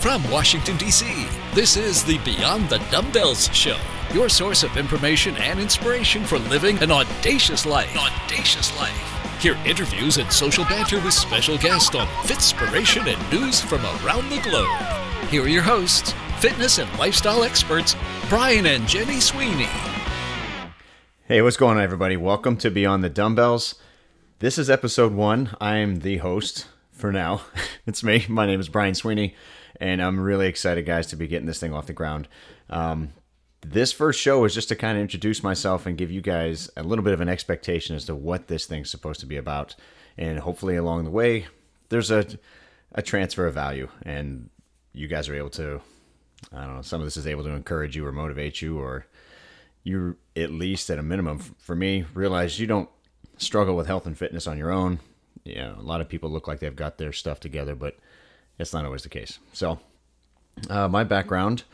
From Washington, D.C., this is the Beyond the Dumbbells Show, your source of information and inspiration for living an audacious life. Audacious life. Hear interviews and social banter with special guests on Fitspiration and news from around the globe. Here are your hosts, fitness and lifestyle experts, Brian and Jenny Sweeney. Hey, what's going on, everybody? Welcome to Beyond the Dumbbells. This is episode one. I'm the host for now. it's me. My name is Brian Sweeney, and I'm really excited, guys, to be getting this thing off the ground. Um, this first show is just to kind of introduce myself and give you guys a little bit of an expectation as to what this thing's supposed to be about. And hopefully, along the way, there's a, a transfer of value, and you guys are able to, I don't know, some of this is able to encourage you or motivate you, or you at least at a minimum, for me, realize you don't struggle with health and fitness on your own. You know, a lot of people look like they've got their stuff together, but it's not always the case. So, uh, my background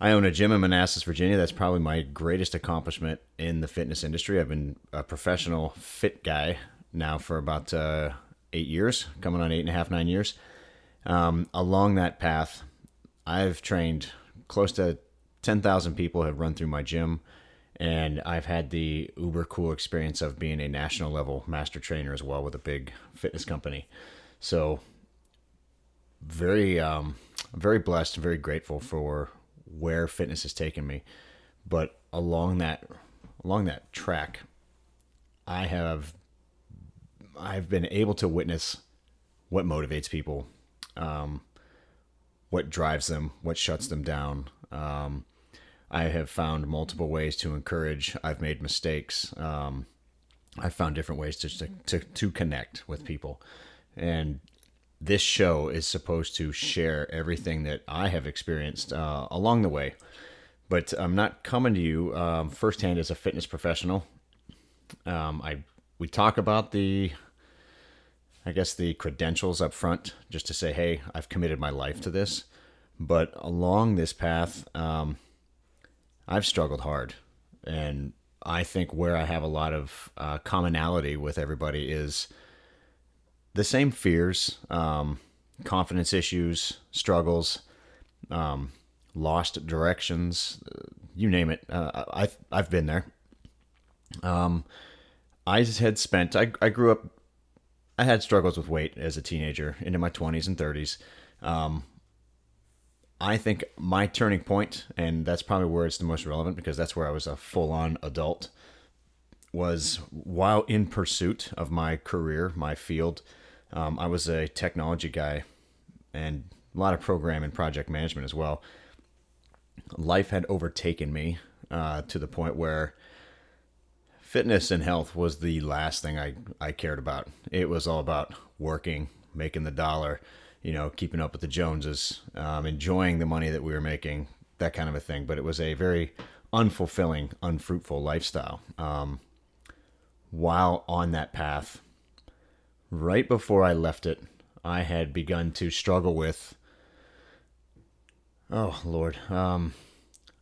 I own a gym in Manassas, Virginia. That's probably my greatest accomplishment in the fitness industry. I've been a professional fit guy now for about uh, eight years, coming on eight and a half, nine years. Um, along that path, I've trained close to 10,000 people have run through my gym and I've had the uber cool experience of being a national level master trainer as well with a big fitness company. So very um very blessed and very grateful for where fitness has taken me. But along that along that track, I have I've been able to witness what motivates people, um, what drives them, what shuts them down, um, I have found multiple ways to encourage. I've made mistakes. Um, I've found different ways to, to to connect with people, and this show is supposed to share everything that I have experienced uh, along the way. But I'm not coming to you um, firsthand as a fitness professional. Um, I we talk about the, I guess the credentials up front, just to say, hey, I've committed my life to this. But along this path, um, I've struggled hard, and I think where I have a lot of uh, commonality with everybody is the same fears, um, confidence issues, struggles, um, lost directions, uh, you name it. Uh, I've I've been there. Um, I had spent. I I grew up. I had struggles with weight as a teenager into my twenties and thirties. Um, I think my turning point, and that's probably where it's the most relevant because that's where I was a full on adult, was while in pursuit of my career, my field. Um, I was a technology guy and a lot of program and project management as well. Life had overtaken me uh, to the point where fitness and health was the last thing I, I cared about. It was all about working, making the dollar, you know, keeping up with the Joneses, um, enjoying the money that we were making, that kind of a thing. But it was a very unfulfilling, unfruitful lifestyle. Um, while on that path, right before I left it, I had begun to struggle with. Oh Lord, um,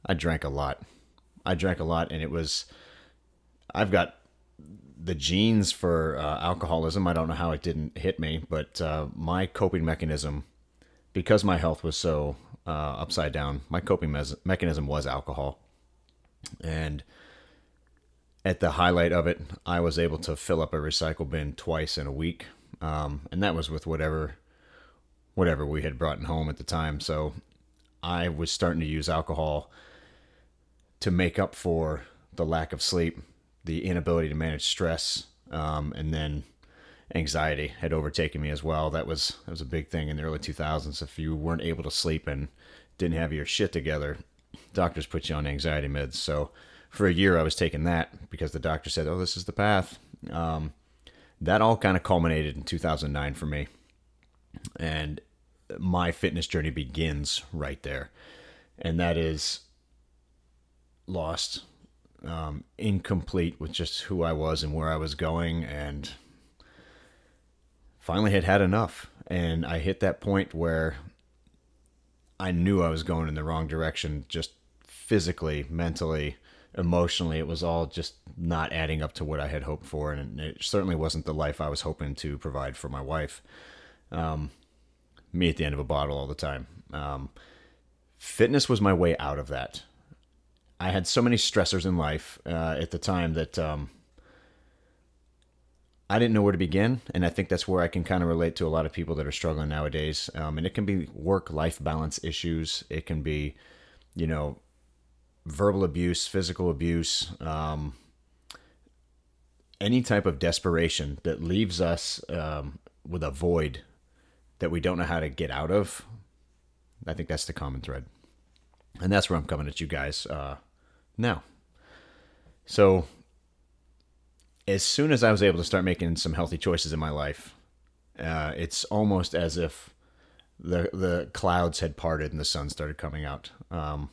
I drank a lot. I drank a lot, and it was. I've got the genes for uh, alcoholism. I don't know how it didn't hit me, but uh, my coping mechanism, because my health was so uh, upside down, my coping me- mechanism was alcohol. And at the highlight of it, I was able to fill up a recycle bin twice in a week, um, and that was with whatever whatever we had brought home at the time. So I was starting to use alcohol to make up for the lack of sleep the inability to manage stress, um, and then anxiety had overtaken me as well. That was that was a big thing in the early 2000s. If you weren't able to sleep and didn't have your shit together, doctors put you on anxiety meds. So for a year, I was taking that because the doctor said, "Oh, this is the path." Um, that all kind of culminated in 2009 for me, and my fitness journey begins right there, and that is lost um, incomplete with just who I was and where I was going, and finally had had enough. And I hit that point where I knew I was going in the wrong direction, just physically, mentally, emotionally. It was all just not adding up to what I had hoped for, and it certainly wasn't the life I was hoping to provide for my wife. Um, me at the end of a bottle all the time. Um, fitness was my way out of that. I had so many stressors in life uh, at the time that um, I didn't know where to begin, and I think that's where I can kind of relate to a lot of people that are struggling nowadays. Um, and it can be work-life balance issues. It can be, you know, verbal abuse, physical abuse, um, any type of desperation that leaves us um, with a void that we don't know how to get out of. I think that's the common thread, and that's where I'm coming at you guys uh, now. So as soon as I was able to start making some healthy choices in my life, uh, it's almost as if the the clouds had parted and the sun started coming out. Um,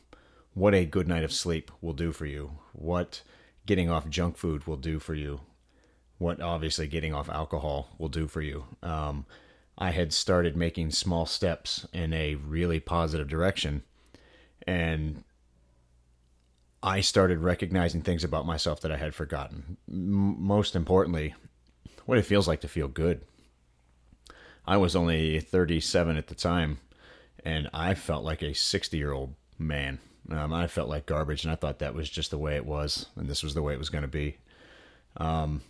what a good night of sleep will do for you. What getting off junk food will do for you. What obviously getting off alcohol will do for you. Um, I had started making small steps in a really positive direction, and I started recognizing things about myself that I had forgotten. M- most importantly, what it feels like to feel good. I was only 37 at the time, and I felt like a 60 year old man. Um, I felt like garbage, and I thought that was just the way it was, and this was the way it was going to be. Um,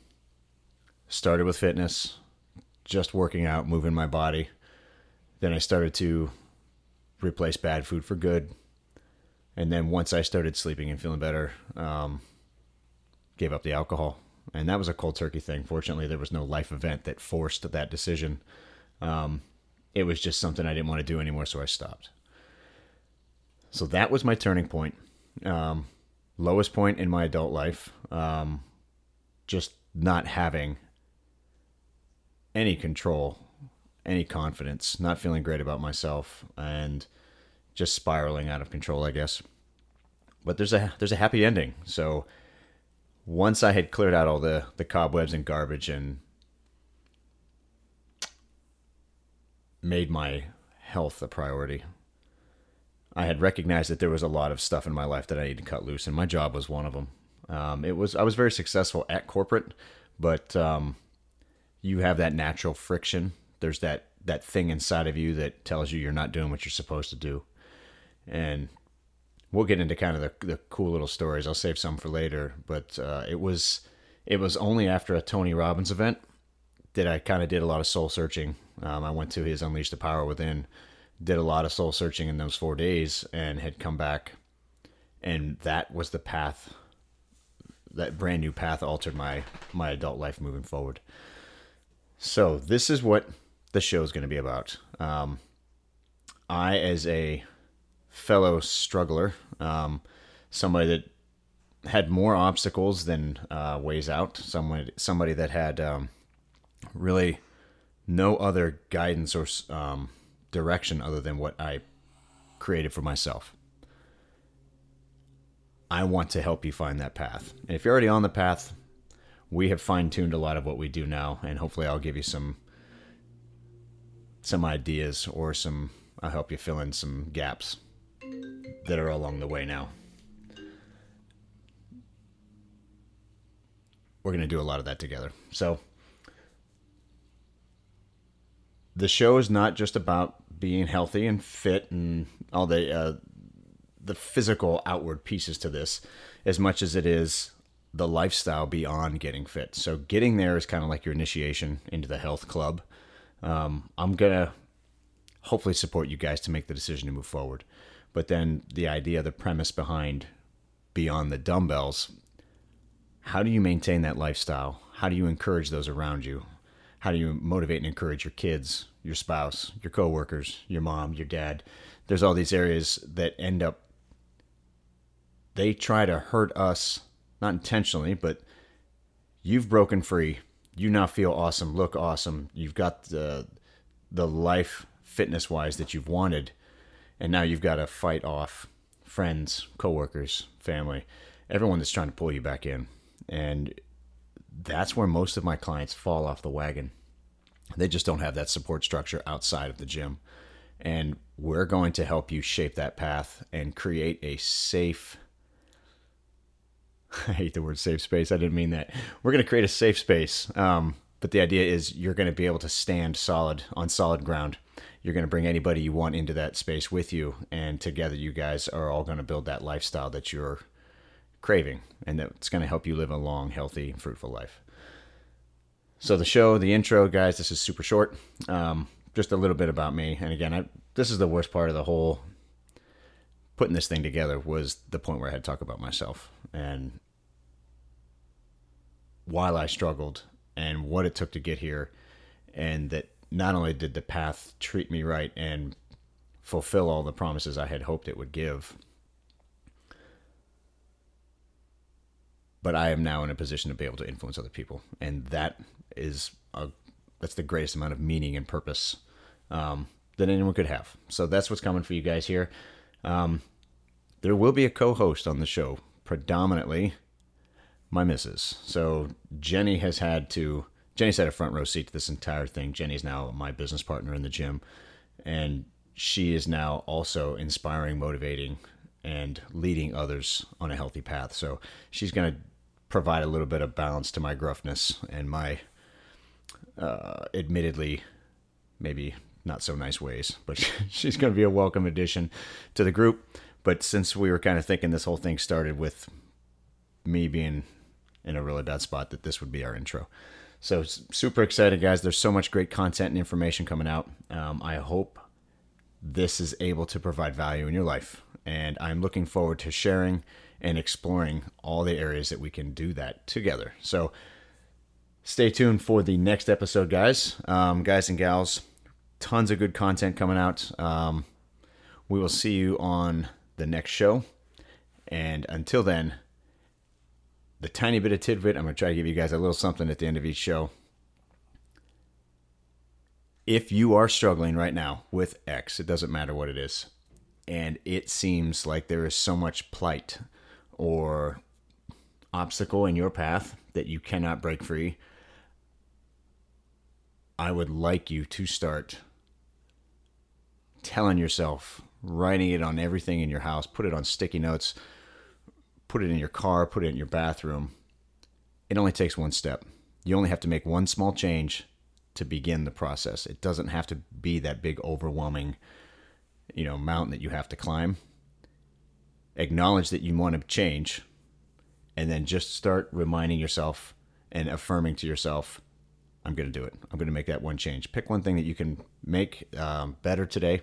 started with fitness, just working out, moving my body. Then I started to replace bad food for good and then once I started sleeping and feeling better, um, gave up the alcohol, and that was a cold turkey thing. Fortunately, there was no life event that forced that decision. Um, it was just something I didn't want to do anymore, so I stopped. So that was my turning point. Um, lowest point in my adult life. Um, just not having any control, any confidence, not feeling great about myself, and just spiraling out of control, I guess. But there's a there's a happy ending. So once I had cleared out all the the cobwebs and garbage and made my health a priority, I had recognized that there was a lot of stuff in my life that I needed to cut loose, and my job was one of them. Um, it was I was very successful at corporate, but um, you have that natural friction. There's that that thing inside of you that tells you you're not doing what you're supposed to do and we'll get into kind of the, the cool little stories. I'll save some for later, but uh, it was it was only after a Tony Robbins event that I kind of did a lot of soul searching. Um, I went to his Unleash the Power Within, did a lot of soul searching in those four days, and had come back, and that was the path. That brand new path altered my my adult life moving forward. So this is what the show is going to be about. Um, I, as a fellow struggler, um, somebody that had more obstacles than uh, ways out, somebody somebody that had um, really no other guidance or um, direction other than what I created for myself. I want to help you find that path. And if you're already on the path, we have fine tuned a lot of what we do now, and hopefully, I'll give you some some ideas or some. I'll help you fill in some gaps that are along the way now. We're going to do a lot of that together. So, the show is not just about being healthy and fit and all the uh, the physical outward pieces to this, as much as it is the lifestyle beyond getting fit. So, getting there is kind of like your initiation into the health club. Um, I'm gonna hopefully support you guys to make the decision to move forward. But then the idea, the premise behind Beyond the Dumbbells, how do you maintain that lifestyle? How do you encourage those around you? How do you motivate and encourage your kids, your spouse, your coworkers, your mom, your dad? There's all these areas that end up they try to hurt us, not intentionally, but you've broken free. You now feel awesome, look awesome. You've got the the life fitness wise that you've wanted and now you've got to fight off friends, coworkers, family, everyone that's trying to pull you back in. And that's where most of my clients fall off the wagon. They just don't have that support structure outside of the gym. And we're going to help you shape that path and create a safe I hate the word safe space. I didn't mean that. We're going to create a safe space. Um, but the idea is you're going to be able to stand solid on solid ground you're going to bring anybody you want into that space with you, and together you guys are all going to build that lifestyle that you're craving, and that's going to help you live a long, healthy, fruitful life. So the show, the intro, guys, this is super short. Um, just a little bit about me, and again, I, this is the worst part of the whole putting this thing together was the point where I had to talk about myself and while I struggled and what it took to get here, and that not only did the path treat me right and fulfill all the promises I had hoped it would give, but I am now in a position to be able to influence other people, and that is a that's the greatest amount of meaning and purpose um, that anyone could have. So that's what's coming for you guys here. Um, there will be a co-host on the show, predominantly my missus. So Jenny has had to. Jenny's had a front row seat to this entire thing. Jenny's now my business partner in the gym, and she is now also inspiring, motivating, and leading others on a healthy path. So she's going to provide a little bit of balance to my gruffness and my, uh, admittedly, maybe not so nice ways. But she's going to be a welcome addition to the group. But since we were kind of thinking this whole thing started with me being in a really bad spot, that this would be our intro. So super excited, guys. There's so much great content and information coming out. Um, I hope this is able to provide value in your life. And I'm looking forward to sharing and exploring all the areas that we can do that together. So stay tuned for the next episode, guys. Um, guys and gals, tons of good content coming out. Um, we will see you on the next show. And until then, the tiny bit of tidbit, I'm going to try to give you guys a little something at the end of each show. If you are struggling right now with X, it doesn't matter what it is, and it seems like there is so much plight or obstacle in your path that you cannot break free, I would like you to start telling yourself, writing it on everything in your house, put it on sticky notes, put it in your car, put it in your bathroom. It only takes one step. You only have to make one small change to begin the process. It doesn't have to be that big overwhelming, you know, mountain that you have to climb. Acknowledge that you want to change and then just start reminding yourself and affirming to yourself, I'm going to do it. I'm going to make that one change. Pick one thing that you can make um, better today,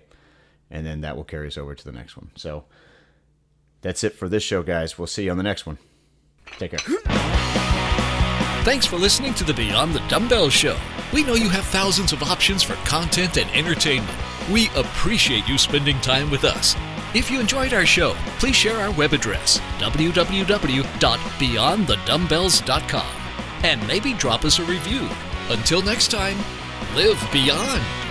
and then that will carry us over to the next one. So that's it for this show, guys. We'll see you on the next one. Take care. Thanks for listening to the Beyond the Dumbbells Show. We know you have thousands of options for content and entertainment. We appreciate you spending time with us. If you enjoyed our show, please share our web address, www.beyondthedumbbells.com, and maybe drop us a review. Until next time, live beyond.